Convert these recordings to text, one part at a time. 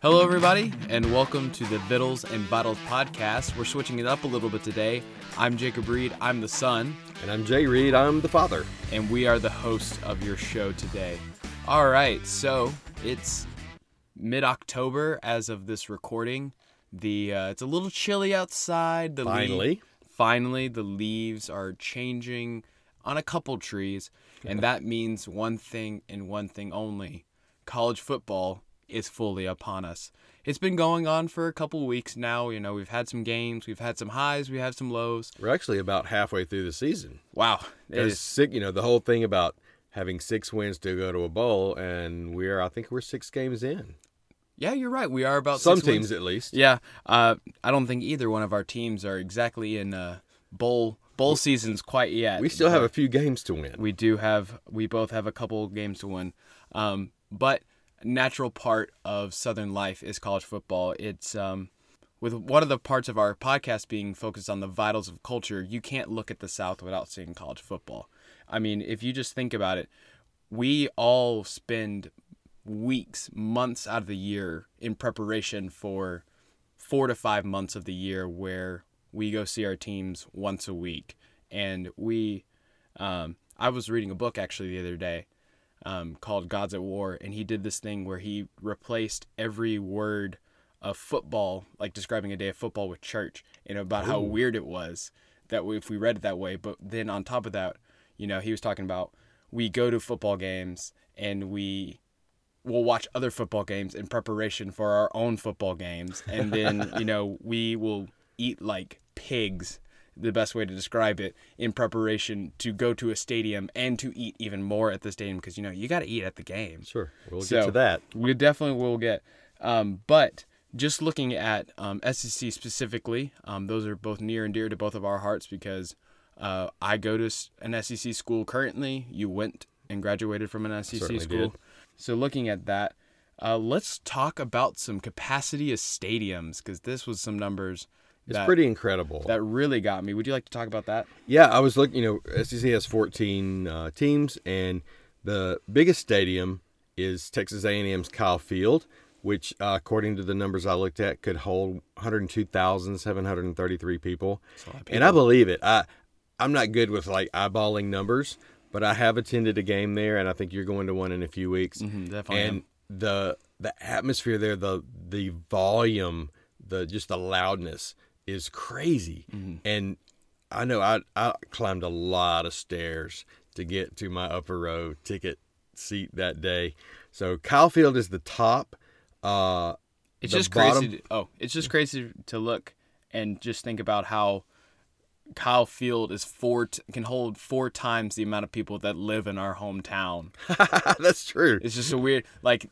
Hello, everybody, and welcome to the Vittles and Bottles podcast. We're switching it up a little bit today. I'm Jacob Reed, I'm the son, And I'm Jay Reed. I'm the father. and we are the host of your show today. All right, so it's mid October as of this recording. The uh, it's a little chilly outside. The Finally. Finally, the leaves are changing on a couple trees, and that means one thing and one thing only: college football is fully upon us. It's been going on for a couple weeks now. You know, we've had some games, we've had some highs, we have some lows. We're actually about halfway through the season. Wow, There's six, you know, the whole thing about having six wins to go to a bowl, and we're, I think we're six games in. Yeah, you're right. We are about Some six teams, wins. at least. Yeah, uh, I don't think either one of our teams are exactly in uh, bowl bowl seasons quite yet. We still have a few games to win. We do have. We both have a couple games to win. Um, but natural part of Southern life is college football. It's um, with one of the parts of our podcast being focused on the vitals of culture. You can't look at the South without seeing college football. I mean, if you just think about it, we all spend weeks, months out of the year in preparation for four to five months of the year where we go see our teams once a week. And we, um, I was reading a book actually the other day um, called Gods at War, and he did this thing where he replaced every word of football, like describing a day of football, with church, and about how weird it was that we, if we read it that way. But then on top of that, you know, he was talking about we go to football games and we we'll watch other football games in preparation for our own football games and then you know we will eat like pigs the best way to describe it in preparation to go to a stadium and to eat even more at the stadium because you know you got to eat at the game Sure. We'll So- get to that. we definitely will get um, but just looking at um, sec specifically um, those are both near and dear to both of our hearts because uh, i go to an sec school currently you went and graduated from an sec Certainly school did. So looking at that uh, let's talk about some capacity of stadiums because this was some numbers It's that, pretty incredible. that really got me would you like to talk about that Yeah, I was looking. You know, SEC has 14 uh, teams, and the biggest stadium is Texas A&M's Kyle Field, which, uh, according to the numbers I looked at, could hold 102,733 people. of And I believe it. I I'm not good with like eyeballing numbers, but I have attended a game there, and I think you're going to one in a few weeks. Mhm, definitely And am. the the atmosphere there, the the volume, the just the loudness is crazy. Mm-hmm. And I know I I climbed a lot of stairs to get to my upper row ticket seat that day. So Kyle Field is the top. Uh, It's the just bottom- crazy. To, oh, it's just crazy to look and just think about how Kyle Field is four t- can hold four times the amount of people that live in our hometown. That's true. It's just a weird like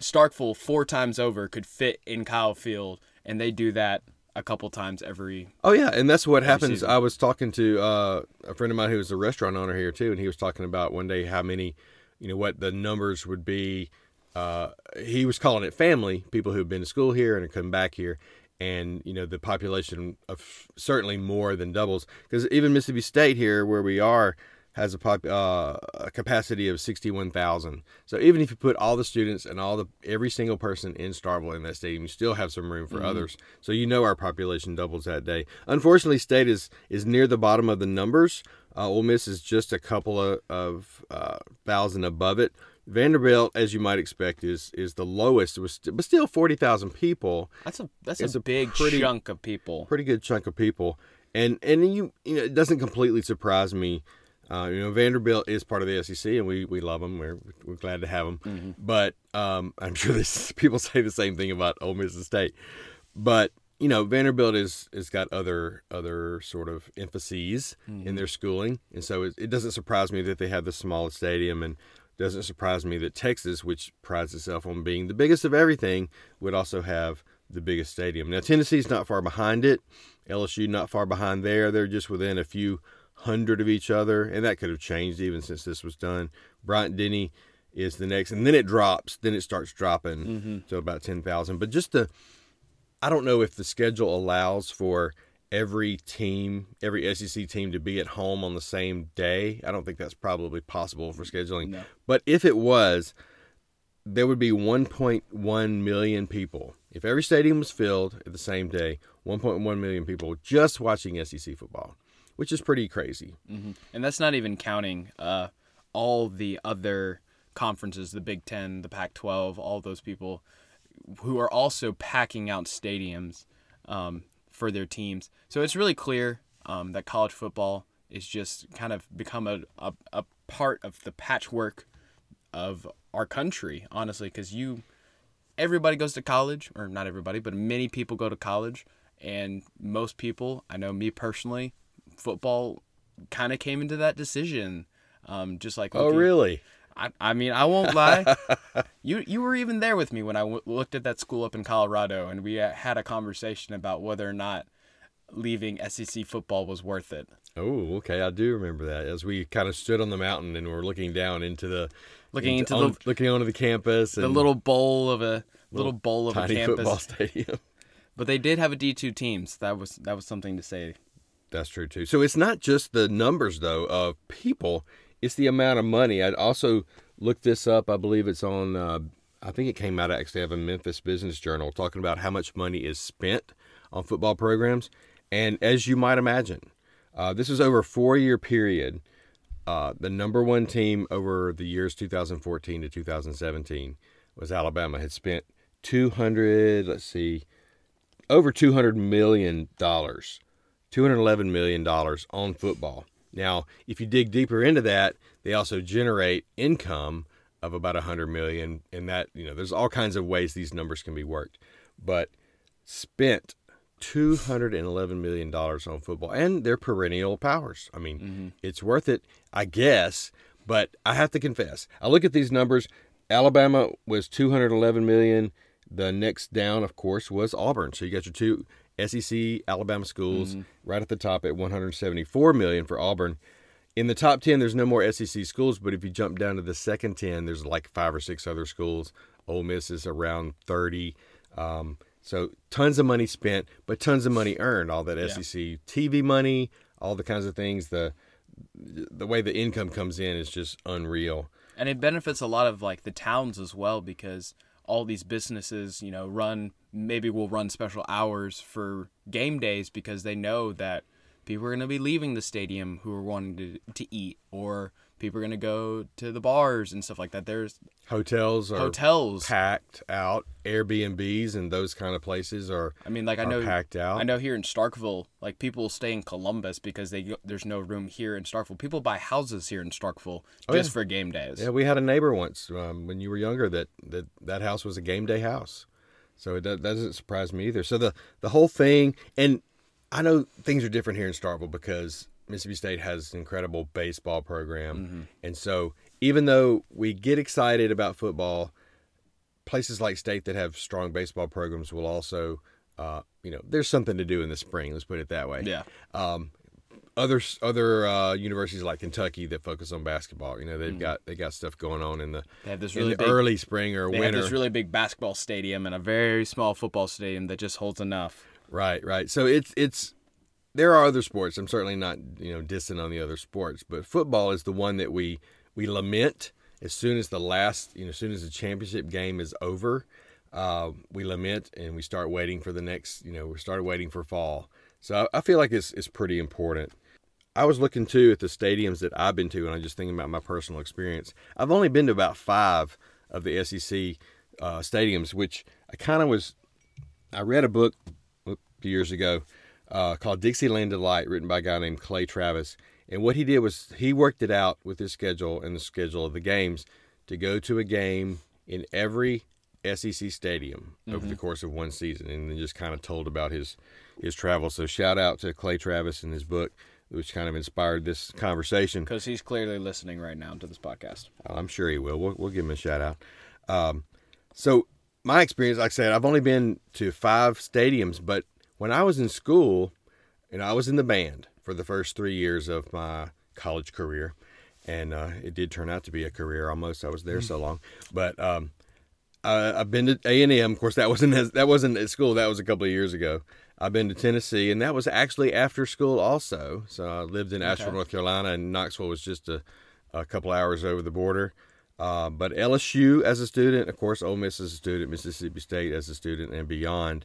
Starkville four times over could fit in Kyle Field, and they do that a couple times every. Oh yeah, and that's what happens. season. I was talking to uh, a friend of mine who was a restaurant owner here too, and he was talking about one day how many, you know, what the numbers would be. Uh, he was calling it family, people who've been to school here and are coming back here, and you know the population of certainly more than doubles because even Mississippi State here, where we are, has a pop uh, a capacity of sixty one thousand. So even if you put all the students and all the every single person in Starkville in that stadium, you still have some room for others. So you know our population doubles that day. Unfortunately, State is is near the bottom of the numbers. Uh, Ole Miss is just a couple of, of uh, thousand above it. Vanderbilt, as you might expect, is is the lowest. It was, but still forty thousand people That's a that's It's a, a big pretty- chunk of people. pretty good chunk of people, and and you you know it doesn't completely surprise me. Uh, you know Vanderbilt is part of the SEC, and we, we love them. We're we're glad to have them. But um, I'm sure this people say the same thing about Ole Miss State. But you know Vanderbilt is has got other other sort of emphases in their schooling, and so it, it doesn't surprise me that they have the smallest stadium, and doesn't surprise me that Texas, which prides itself on being the biggest of everything, would also have the biggest stadium. Now Tennessee's not far behind it. LSU not far behind there. They're just within a few hundred of each other, and that could have changed even since this was done. Bryant Denny is the next, and then it drops. Then it starts dropping mm-hmm. to about ten thousand. But just the, I don't know if the schedule allows for every team, every SEC team to be at home on the same day. I don't think that's probably possible for scheduling. No. But if it was, there would be 1.1 million people. If every stadium was filled at the same day, 1.1 million people just watching SEC football, which is pretty crazy. hmm And that's not even counting uh, all the other conferences, the Big Ten, the Pac 12, all those people who are also packing out stadiums um, for their teams. So it's really clear um, that college football is just kind of become a, a, a part of the patchwork of our country, honestly, because you, everybody goes to college, or not everybody, but many people go to college, and most people, I know me personally, football kind of came into that decision. Um, just like Oh, really? I, I mean, I won't lie. you you were even there with me when I w- looked at that school up in Colorado, and we uh, had a conversation about whether or not leaving SEC football was worth it. Oh, okay. I do remember that as we kind of stood on the mountain and were looking down into the Looking into on- the looking onto the campus the little bowl of a little bowl of a campus. football stadium. But they did have a D two team, so that was that was something to say. That's true too. So it's not just the numbers though of people; it's the amount of money. I'd also looked this up. I believe it's on. Uh, I think it came out actually of a Memphis Business Journal talking about how much money is spent on football programs. And as you might imagine, uh, this is over a four-year period. Uh, the number one team over the years 2014 to 2017 was Alabama. Had spent 200. Let's see, over 200 million dollars. $211 million on football. Now, if you dig deeper into that, they also generate income of about 100 million and that, you know, there's all kinds of ways these numbers can be worked. But spent 211 million dollars on football and they're perennial powers. I mean, mm-hmm. it's worth it, I guess, but I have to confess. I look at these numbers, Alabama was 211 million. The next down, of course, was Auburn. So you got your two SEC Alabama schools right at the top at 174 million for Auburn. In the top 10, there's no more SEC schools, but if you jump down to the second 10, there's like five or six other schools. Ole Miss is around 30. Um, so tons of money spent, but tons of money earned. All that SEC TV money, all the kinds of things. The the way the income comes in is just unreal. and it benefits a lot of like the towns as well because all these businesses you know run maybe will run special hours for game days because they know that people are going to be leaving the stadium who are wanting to, to eat or people are going to go to the bars and stuff like that there's Hotels are hotels packed out. Airbnbs and those kind of places are i mean like i know packed out. i know here in starkville like people stay in columbus because they there's no room here in starkville people buy houses here in starkville just for game days Yeah, we had a neighbor once um, when you were younger that, that that house was a game day house. So it do- doesn't surprise me either. So the, the whole thing, and I know things are different here in Starkville because Mississippi State has an incredible baseball program. And so even though we get excited about football, places like State that have strong baseball programs will also, uh, you know, there's something to do in the spring. Let's put it that way yeah other other uh, universities like Kentucky that focus on basketball. You know, they've got they got stuff going on in the they have this really big early spring or winter. They winter. have this really big basketball stadium and a very small football stadium that just holds enough. right, right. So it's it's there are other sports. I'm certainly not you know dissing on the other sports, but football is the one that we we lament as soon as the last you know as soon as the championship game is over. Uh, we lament and we start waiting for the next. You know, we started waiting for fall. So I, I feel like it's it's pretty important. I was looking too at the stadiums that I've been to, and I'm just thinking about my personal experience. I've only been to about five of the SEC uh, stadiums, which I kind of was. I read a book a few years ago uh, called Dixieland Delight, written by a guy named Clay Travis. And what he did was he worked it out with his schedule and the schedule of the games to go to a game in every SEC stadium over the course of one season, and then just kind of told about his his travel. So shout out to Clay Travis and his book, which kind of inspired this conversation. Because he's clearly listening right now to this podcast. I'm sure he will. We'll, we'll give him a shout out. Um, so my experience, like I said, I've only been to five stadiums, but when I was in school, and I was in the band for the first three years of my college career, and uh, it did turn out to be a career almost. I was there so long, but um, I, I've been to A and M. Of course, that wasn't as, that wasn't at school. That was a couple of years ago. I've been to Tennessee, and that was actually after school also. So I lived in Asheville, North Carolina, and Knoxville was just a, a couple hours over the border. Uh, but LSU as a student, of course, Ole Miss as a student, Mississippi State as a student, and beyond.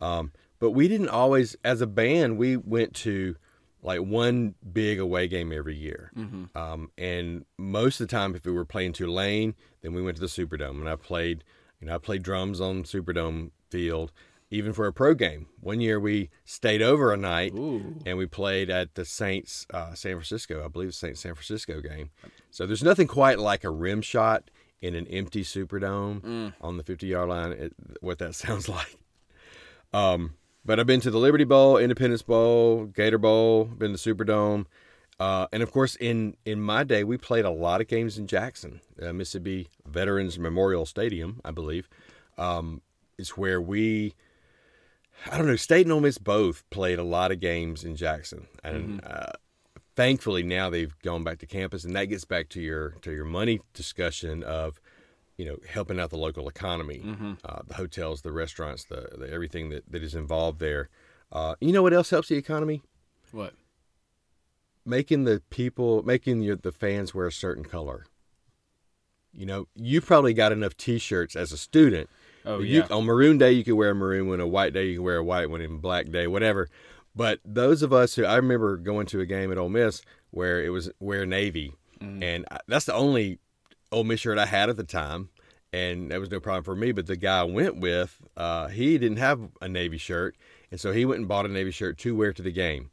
Um, but we didn't always, as a band, we went to like one big away game every year. Mm-hmm. Um, and most of the time, if we were playing Tulane, then we went to the Superdome, and I played, you know, I played drums on Superdome field, even for a pro game. One year we stayed over a night, Ooh. and we played at the Saints uh, San Francisco, I believe, the Saints San Francisco game. So there's nothing quite like a rim shot in an empty Superdome Mm. on the 50 yard line. It, what that sounds like. Um, but I've been to the Liberty Bowl, Independence Bowl, Gator Bowl, been to Superdome, uh, and of course, in in my day, we played a lot of games in Jackson, uh, Mississippi Veterans Memorial Stadium, I believe. Um, it's where we, I don't know, State and Ole Miss both played a lot of games in Jackson, and uh, thankfully now they've gone back to campus, and that gets back to your to your money discussion of you know, helping out the local economy, Mm-hmm. uh, the hotels, the restaurants, the, the everything that, that is involved there. Uh, you know what else helps the economy? What? Making the people, making your, the fans wear a certain color. You know, you probably got enough T-shirts as a student. Oh you, yeah. On Maroon Day, you could wear a maroon one. A White Day, you can wear a white one. And Black Day, whatever. But those of us who I remember going to a game at Ole Miss where it was wear navy, Mm-hmm. and I, that's the only Miss shirt I had at the time, and that was no problem for me. But the guy I went with, uh, he didn't have a navy shirt, and so he went and bought a navy shirt to wear to the game.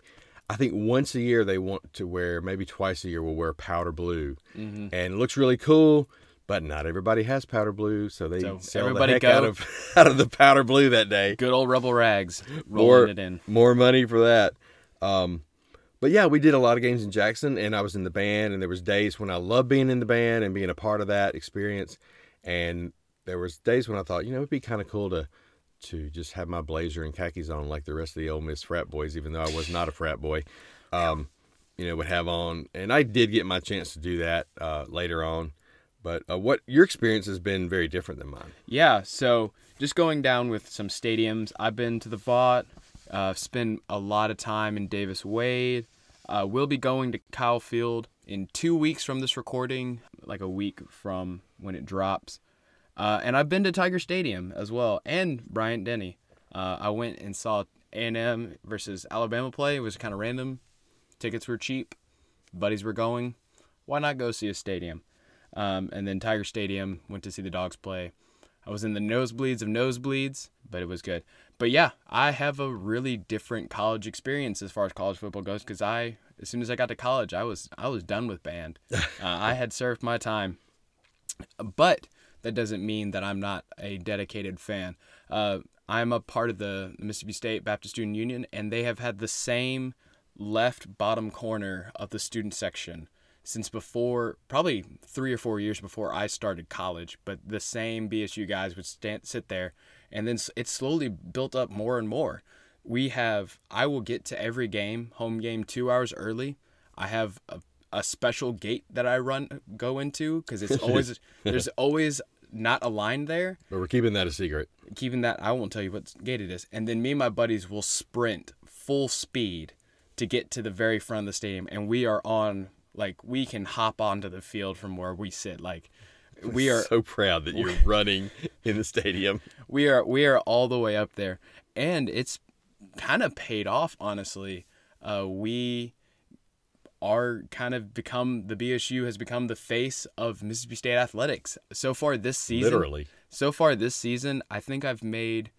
I think once a year they want to wear, maybe twice a year, will wear powder blue, Mm-hmm. and it looks really cool. But not everybody has powder blue, so they So sell everybody the heck out go. of out of the powder blue that day. Good old Rebel Rags More rolling it in. more money for that. Um, but yeah, we did a lot of games in Jackson, and I was in the band, and there was days when I loved being in the band and being a part of that experience, and there was days when I thought, you know, it'd be kind of cool to to just have my blazer and khakis on like the rest of the Ole Miss frat boys, even though I was not a frat boy. Um, you know, would have on, and I did get my chance to do that uh, later on. But uh, what your experience has been very different than mine. Yeah, so just going down with some stadiums. I've been to the Vaught, uh, spent a lot of time in Davis Wade. Uh, we'll be going to Kyle Field in two weeks from this recording, like a week from when it drops. Uh, and I've been to Tiger Stadium as well, and Bryant Denny. Uh, I went and saw A&M versus Alabama play. It was kind of random. Tickets were cheap. Buddies were going. Why not go see a stadium? Um, and then Tiger Stadium went to see the dogs play. I was in the nosebleeds of nosebleeds, but it was good. But yeah, I have a really different college experience as far as college football goes because I, as soon as I got to college, I was I was done with band. Uh, I had served my time, but that doesn't mean that I'm not a dedicated fan. Uh, I'm a part of the Mississippi State Baptist Student Union, and they have had the same left bottom corner of the student section since before, probably three or four years before I started college. But the same BSU guys would stand, sit there, and then s- it slowly built up more and more. We have, I will get to every game, home game, two hours early. I have a, a special gate that I run, go into, because it's always, there's always not a line there But we're keeping that a secret. keeping that I won't tell you what gate it is. And then me and my buddies will sprint full speed to get to the very front of the stadium and we are on like we can hop onto the field from where we sit. Like we are so proud that you're running in the stadium. we are we are all the way up there and it's kind of paid off honestly. Uh we are kind of become the BSU has become the face of Mississippi State athletics so far this season. Literally. So far this season, I think I've made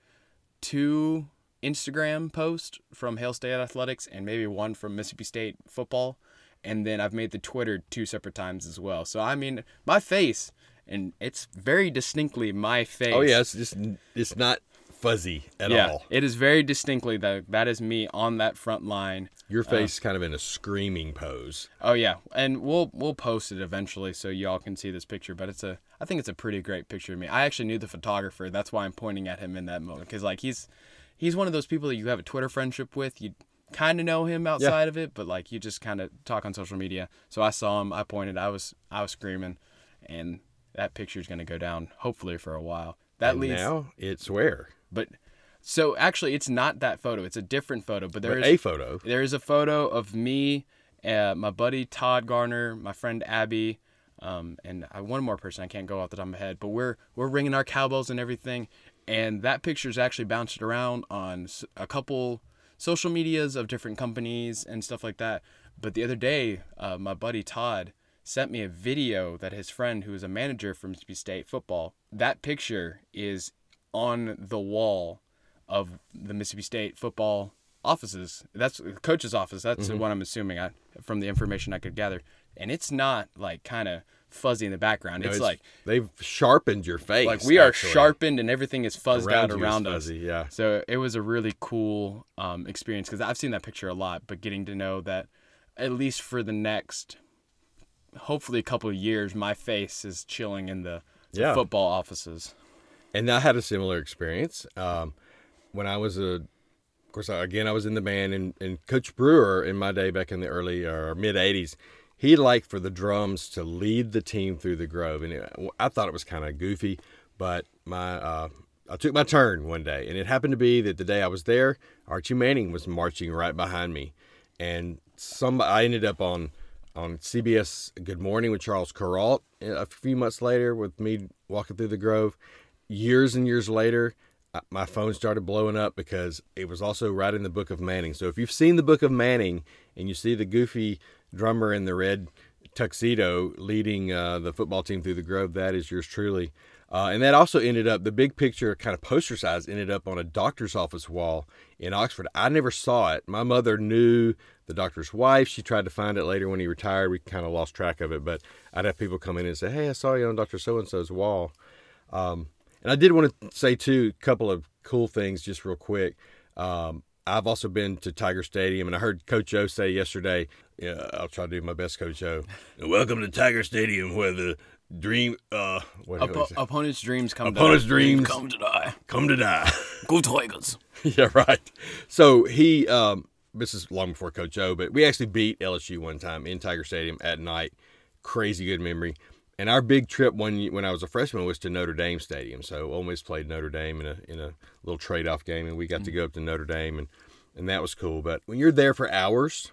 two Instagram posts from Hail State Athletics and maybe one from Mississippi State football. And then I've made the Twitter two separate times as well. So I mean, my face, and it's very distinctly my face. Oh yeah, it's just it's not fuzzy at yeah. all. It is very distinctly that that is me on that front line. Your uh, face kind of in a screaming pose. Oh yeah, and we'll we'll post it eventually so y'all can see this picture. But it's a I think it's a pretty great picture of me. I actually knew the photographer. That's why I'm pointing at him in that moment because like he's he's one of those people that you have a Twitter friendship with. You kind of know him outside of it, but like you just kind of talk on social media. So I saw him. I pointed. I was I was screaming, and that picture's gonna go down hopefully for a while. That And leads now it's where but So actually, it's not that photo. It's a different photo, but there But is a photo. there is a photo of me, uh, my buddy Todd Garner, my friend Abby, um, and uh, one more person I can't go off the top of my head. But we're we're ringing our cowbells and everything, and that picture's actually bounced around on a couple social medias of different companies and stuff like that. But the other day, uh, my buddy Todd sent me a video that his friend, who is a manager for Mississippi State football, that picture is on the wall of the Mississippi State football offices. That's the coach's office. That's Mm-hmm. what I'm assuming I, from the information I could gather. And it's not like kind of fuzzy in the background. No, it's, like they've sharpened your face. like we are sharpened and everything is fuzzed Around out around us. fuzzy, yeah. So it was a really cool um, experience because I've seen that picture a lot, but getting to know that at least for the next, hopefully a couple of years, my face is chilling in the, the Yeah. football offices. And I had a similar experience um, when I was a. Of course, again, I was in the band, and, and Coach Brewer in my day back in the early or mid '80s, he liked for the drums to lead the team through the grove, and it, I thought it was kind of goofy, but my uh, I took my turn one day, and it happened to be that the day I was there, Archie Manning was marching right behind me, and some I ended up on on CBS Good Morning with Charles Kuralt a few months later with me walking through the grove. Years and years later, my phone started blowing up because it was also right in the Book of Manning. So if you've seen the Book of Manning and you see the goofy drummer in the red tuxedo leading uh, the football team through the grove, that is yours truly. Uh, and that also ended up the big picture, kind of poster size, ended up on a doctor's office wall in Oxford. I never saw it. My mother knew the doctor's wife. She tried to find it later when he retired. We kind of lost track of it, but I'd have people come in and say, "Hey, I saw you on Doctor So and So's wall." Um, and I did want to say too a couple of cool things, just real quick. Um, I've also been to Tiger Stadium, and I heard Coach O say yesterday. Yeah, I'll try to do my best, Coach O. Welcome to Tiger Stadium, where the dream, uh, what, what Oppo- is it? opponents' dreams come Opponents' to dreams come to die. come to die. Go Tigers. yeah, right. So he, um, this is long before Coach O, but we actually beat LSU one time in Tiger Stadium at night. Crazy good memory. And our big trip when when I was a freshman was to Notre Dame Stadium. So Ole Miss played Notre Dame in a in a little trade off game, and we got to go up to Notre Dame, and and that was cool. But when you're there for hours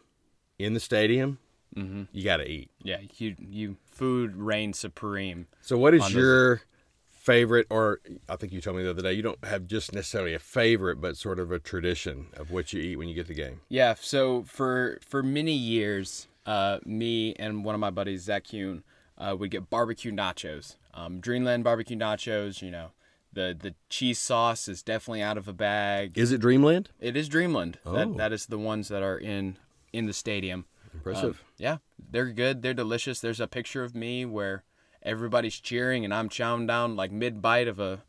in the stadium, you got to eat. Yeah, you you food reigns supreme. So, what is your favorite, or I think you told me the other day, you don't have just necessarily a favorite, but sort of a tradition of what you eat when you get the game? Yeah, so for for many years, uh, me and one of my buddies, Zach Kuhn, uh, would get barbecue nachos. Um, Dreamland barbecue nachos, you know, the the cheese sauce is definitely out of a bag. Is it Dreamland? It is Dreamland. Oh. That that is the ones that are in in the stadium. Impressive. Yeah, they're good. They're delicious. There's a picture of me where everybody's cheering and I'm chowing down like mid bite of a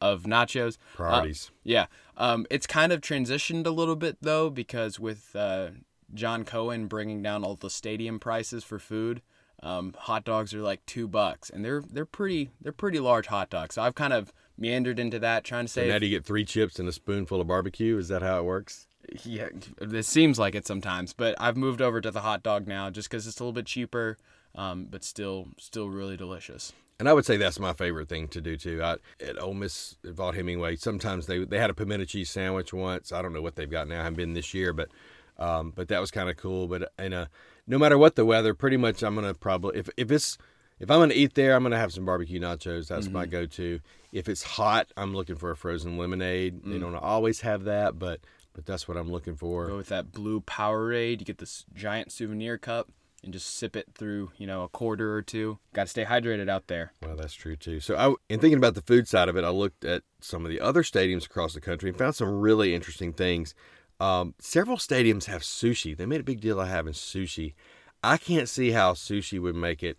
of nachos. Uh, yeah, um, it's kind of transitioned a little bit though because with uh, John Cohen bringing down all the stadium prices for food, um, hot dogs are like two bucks, and they're they're pretty they're pretty large hot dogs. So I've kind of meandered into that, trying to So save. now do you get three chips and a spoonful of barbecue? Is that how it works? Yeah, it seems like it sometimes, but I've moved over to the hot dog now just because it's a little bit cheaper, um, but still still really delicious. And I would say that's my favorite thing to do too. I, at Ole Miss at Vaught Hemingway, sometimes they they had a pimento cheese sandwich once. I don't know what they've got now. I haven't been this year, but um, but that was kind of cool. But in uh, no matter what the weather, pretty much I'm gonna probably if if it's if I'm gonna eat there, I'm gonna have some barbecue nachos. That's my mm-hmm. go-to. If it's hot, I'm looking for a frozen lemonade. They mm. don't always have that, but but that's what I'm looking for. Go with that blue Powerade. You get this giant souvenir cup and just sip it through, you know, a quarter or two. Got to stay hydrated out there. Well, that's true too. So, I, in thinking about the food side of it, I looked at some of the other stadiums across the country and found some really interesting things. Um, several stadiums have sushi. They made a big deal of having sushi. I can't see how sushi would make it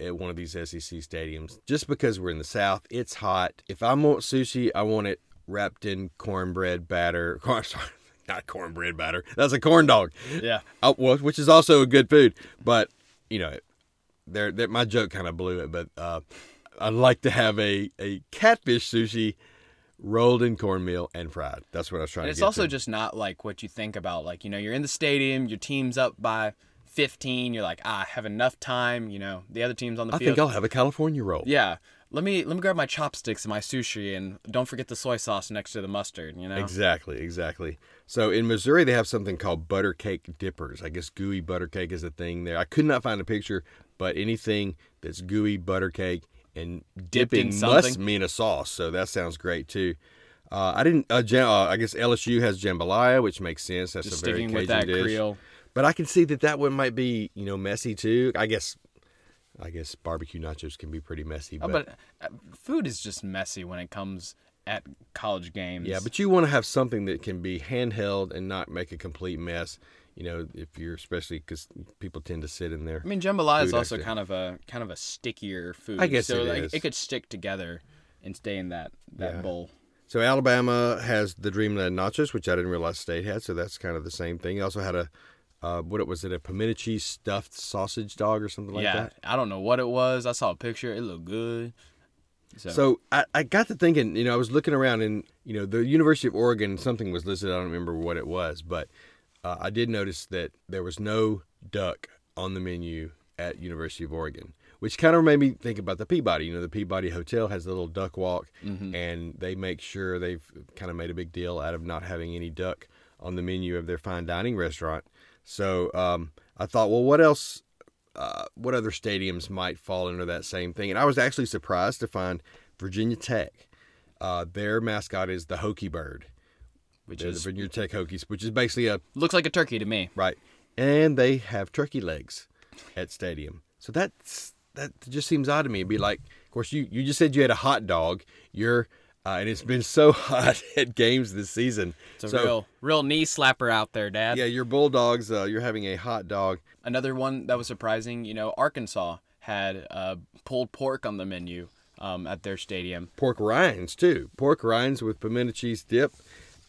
at one of these SEC stadiums just because we're in the South. It's hot. If I want sushi, I want it wrapped in cornbread batter. Corn, sorry, not cornbread batter. That's a corn dog. Yeah. Oh, well, which is also a good food. But you know, there my joke kind of blew it. But uh, I'd like to have a a catfish sushi rolled in cornmeal and fried. That's what I was trying And to it's also to. just not like what you think about. Like, you know, you're in the stadium, your team's up by 15. You're like, ah, I have enough time. You know, the other team's on the I field. think I'll have a California roll. Yeah. let me let me grab my chopsticks and my sushi, and don't forget the soy sauce next to the mustard. You know, Exactly, exactly. So in Missouri, they have something called butter cake dippers. I guess gooey butter cake is a thing there. I could not find a picture, but anything that's gooey butter cake and dipping must mean a sauce. So that sounds great too. Uh, I didn't. Uh, jam, uh, I guess LSU has jambalaya, which makes sense. That's just a very sticking Cajun with that dish. Creole. But I can see that that one might be, you know, messy too. I guess, I guess barbecue nachos can be pretty messy. Oh, But, but uh, food is just messy when it comes at college games. yeah, but you want to have something that can be handheld and not make a complete mess. You know, if you're especially because people tend to sit in there. I mean, jambalaya is also kind of a kind of a stickier food. I guess so it like is. it could stick together and stay in that that Yeah. bowl. So Alabama has the Dreamland nachos, which I didn't realize State had. So that's kind of the same thing. It also had a, uh, what it was it a pimento cheese stuffed sausage dog or something like yeah, that. I don't know what it was. I saw a picture. It looked good. So, So I, I got to thinking, you know, I was looking around and, you know, the University of Oregon, something was listed. I don't remember what it was, but uh, I did notice that there was no duck on the menu at University of Oregon, which kind of made me think about the Peabody. You know, the Peabody Hotel has the little duck walk, and they make sure they've kind of made a big deal out of not having any duck on the menu of their fine dining restaurant. So um, I thought, well, what else uh, what other stadiums might fall under that same thing. And I was actually surprised to find Virginia Tech. Uh, their mascot is the Hokie Bird. Which They're the is Virginia Tech Hokies, which is basically a looks like a turkey to me. right, and they have turkey legs at stadium. So that's that just seems odd to me. It'd be like, of course, you you just said you had a hot dog. You're uh, and it's been so hot at games this season. It's a so real real knee slapper out there, Dad. yeah, your Bulldogs. Uh, you're having a hot dog. Another one that was surprising. You know, Arkansas had uh, pulled pork on the menu um, at their stadium. pork rinds too. Pork rinds with pimento cheese dip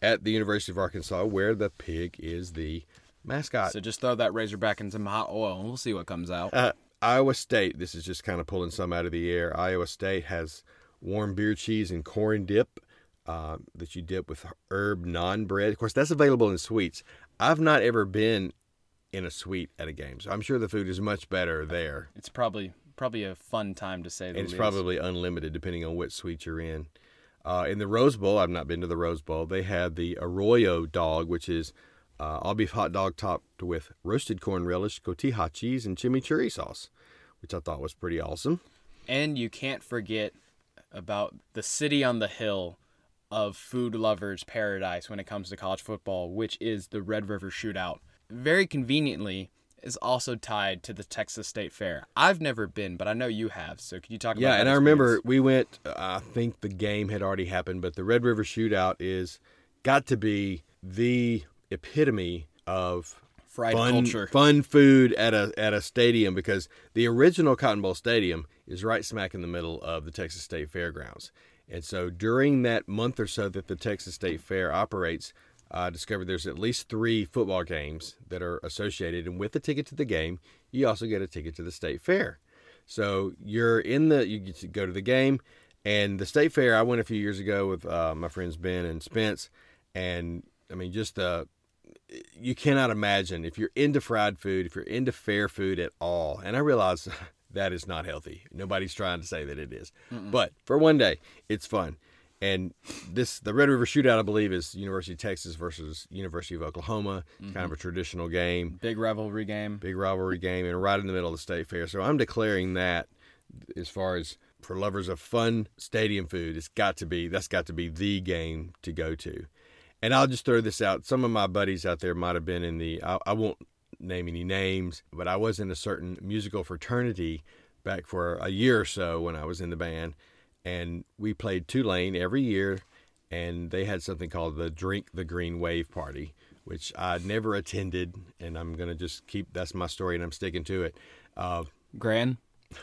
at the University of Arkansas, where the pig is the mascot. So just throw that Razorback in some hot oil, and we'll see what comes out. Uh, Iowa State. This is just kind of pulling some out of the air. Iowa State has warm beer cheese and corn dip uh, that you dip with herb naan bread. Of course, that's available in sweets. I've not ever been in a suite at a game, so I'm sure the food is much better there. It's probably probably a fun time to say the And it's least. probably unlimited depending on what suite you're in. Uh, in the Rose Bowl, I've not been to the Rose Bowl. They had the Arroyo dog, which is uh, all beef hot dog topped with roasted corn relish, cotija cheese, and chimichurri sauce, which I thought was pretty awesome. And you can't forget about the city on the hill of food lovers paradise when it comes to college football, which is the Red River Shootout. Very conveniently is also tied to the Texas State Fair. I've never been, but I know you have. So could you talk about that? Yeah, and I remember we went. I think the game had already happened, but the Red River Shootout is got to be the epitome of fried fun, culture. fun food at a at a stadium because the original Cotton Bowl Stadium is right smack in the middle of the Texas State Fairgrounds. And so during that month or so that the Texas State Fair operates, I discovered there's at least three football games that are associated, and with the ticket to the game, you also get a ticket to the state fair. So you're in the you get to go to the game, and the state fair. I went a few years ago with uh, my friends Ben and Spence, and I mean just the you cannot imagine if you're into fried food, if you're into fair food at all, and I realize that is not healthy. Nobody's trying to say that it is. but for one day, it's fun. And this, the Red River Shootout, I believe, is University of Texas versus University of Oklahoma. Kind mm-hmm. of a traditional game, Big rivalry game. big rivalry game, and right in the middle of the state fair. So I'm declaring that as far as for lovers of fun stadium food, it's got to be that's got to be the game to go to. And I'll just throw this out. Some of my buddies out there might have been in the, I, I won't name any names, but I was in a certain musical fraternity back for a year or so when I was in the band. And we played Tulane every year. And they had something called the Drink the Green Wave Party, which I never attended. And I'm going to just keep, that's my story and I'm sticking to it. Uh, Gran,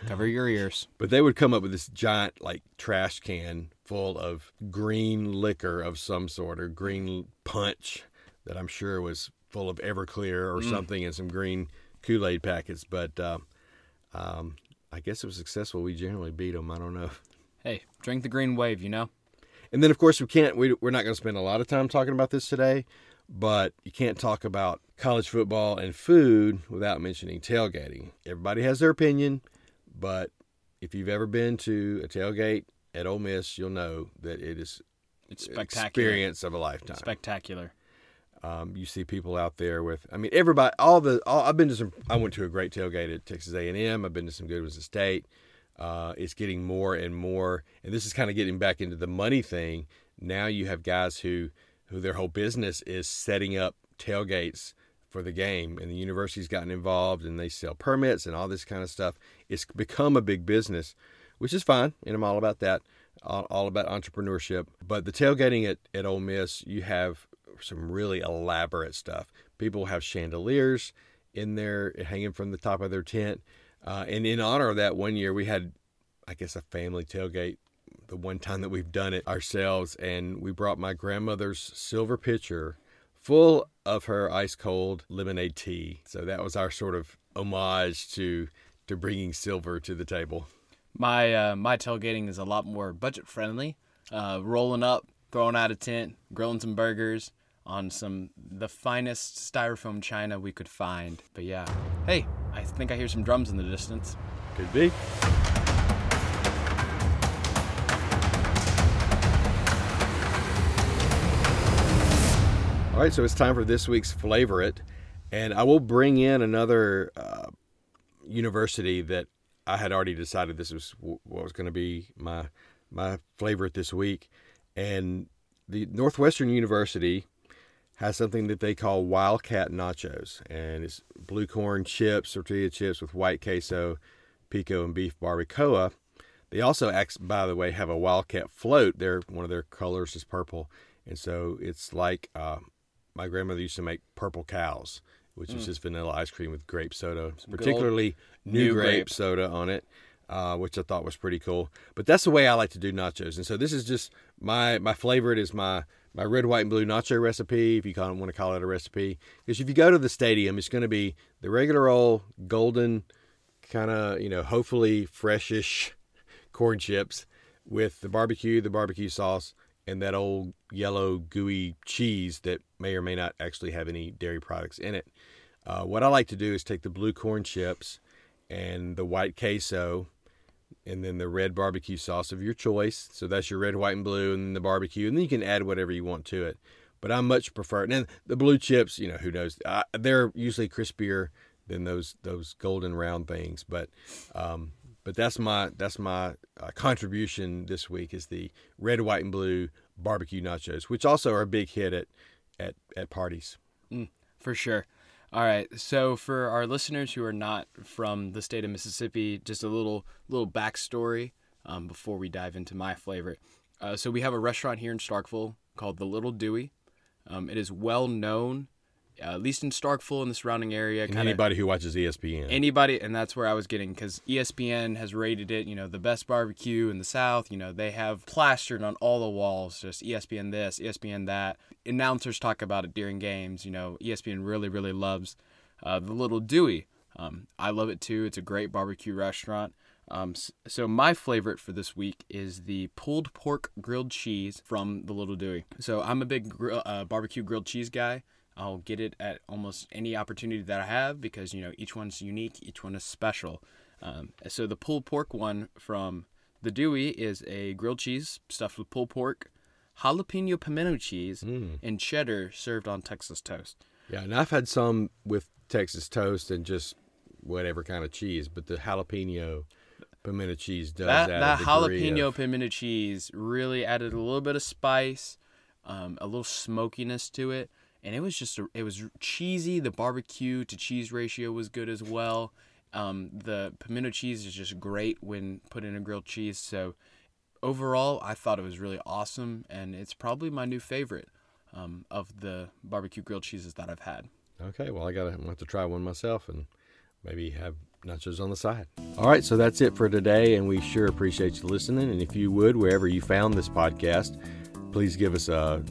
cover your ears. but they would come up with this giant like trash can full of green liquor of some sort or green punch that I'm sure was full of Everclear or something and some green Kool-Aid packets. But uh, um, I guess it was successful. We generally beat them. I don't know. Hey, drink the green wave, you know? And then of course we can't. We, we're not going to spend a lot of time talking about this today. But you can't talk about college football and food without mentioning tailgating. Everybody has their opinion, but if you've ever been to a tailgate at Ole Miss, you'll know that it is It's spectacular. experience of a lifetime. Spectacular. Um, you see people out there with, I mean, everybody. All the, all, I've been to some. I went to a great tailgate at Texas A and M. I've been to some good ones at State. Uh, it's getting more and more, and this is kind of getting back into the money thing. Now you have guys who, who their whole business is setting up tailgates for the game, and the university's gotten involved, and they sell permits and all this kind of stuff. It's become a big business, which is fine, and I'm all about that. All, all about entrepreneurship. But the tailgating at, at Ole Miss, you have some really elaborate stuff. People have chandeliers in there hanging from the top of their tent. Uh, and in honor of that, one year we had, I guess, a family tailgate. The one time that we've done it ourselves, and we brought my grandmother's silver pitcher full of her ice cold lemonade tea. So that was our sort of homage to to bringing silver to the table. My uh, my tailgating is a lot more budget friendly. Uh, rolling up, throwing out a tent, grilling some burgers on some the finest styrofoam china we could find. But yeah, hey, I think I hear some drums in the distance. Could be. All right, so it's time for this week's Flavor It. And I will bring in another uh, university that I had already decided this was what was going to be my my flavor it this week. And the Northwestern University has something that they call Wildcat Nachos, and it's blue corn chips, tortilla chips with white queso, pico, and beef barbacoa. They also, by the way, have a Wildcat float. Their one of their colors is purple, and so it's like uh, my grandmother used to make purple cows, which is just vanilla ice cream with grape soda, particularly new, new grape, grape. soda on it. Uh, which I thought was pretty cool, but that's the way I like to do nachos, and so this is just my my favorite is my my red, white, and blue nacho recipe, if you want to call it a recipe. Because if you go to the stadium, it's going to be the regular old golden, kind of, you know, hopefully freshish corn chips with the barbecue, the barbecue sauce, and that old yellow gooey cheese that may or may not actually have any dairy products in it. Uh, what I like to do is take the blue corn chips and the white queso and then the red barbecue sauce of your choice. So that's your red, white, and blue, and then the barbecue, and then you can add whatever you want to it. But I much prefer. And the blue chips, you know, who knows? I, they're usually crispier than those those golden round things. But um, but that's my that's my uh, contribution this week is the red, white, and blue barbecue nachos, which also are a big hit at at at parties. For sure. All right. So for our listeners who are not from the state of Mississippi, just a little little backstory um, before we dive into my favorite. Uh, so we have a restaurant here in Starkville called the Little Dooey. Um, it is well known, uh, at least in Starkville and the surrounding area. Kinda- anybody who watches ESPN, anybody and that's where i was getting because espn has rated it you know the best barbecue in the south you know they have plastered on all the walls just espn this espn that announcers talk about it during games you know espn really really loves uh, the little dooey um, i love it too it's a great barbecue restaurant um, so my favorite for this week is the pulled pork grilled cheese from the Little Dooey. So I'm a big grill, uh, barbecue grilled cheese guy. I'll get it at almost any opportunity that I have because you know each one's unique, each one is special. Um, so the pulled pork one from the Dooey is a grilled cheese stuffed with pulled pork, jalapeno pimento cheese, and cheddar served on Texas toast. Yeah, and I've had some with Texas toast and just whatever kind of cheese, but the jalapeno pimento cheese does that add that jalapeno of- pimento cheese really added a little bit of spice, um, a little smokiness to it, and it was just a, it was cheesy. The barbecue to cheese ratio was good as well. Um, the pimento cheese is just great when put in a grilled cheese. So overall, I thought it was really awesome, and it's probably my new favorite um, of the barbecue grilled cheeses that I've had. Okay, well, I gotta have to try one myself and maybe have nachos on the side. All right, so that's it for today, and we sure appreciate you listening. And if you would, wherever you found this podcast, please give us uh,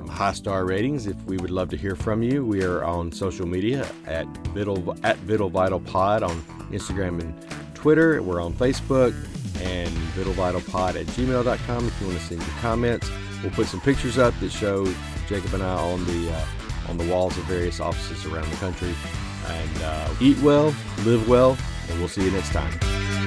some high star ratings. If we would love to hear from you, we are on social media at Vital at Vital Vital Pod on Instagram and Twitter. We're on Facebook and vitalvitalpod at gmail.com if you want to send your comments. We'll put some pictures up that show Jacob and I on the uh, on the walls of various offices around the country. And uh, eat well, live well, and we'll see you next time.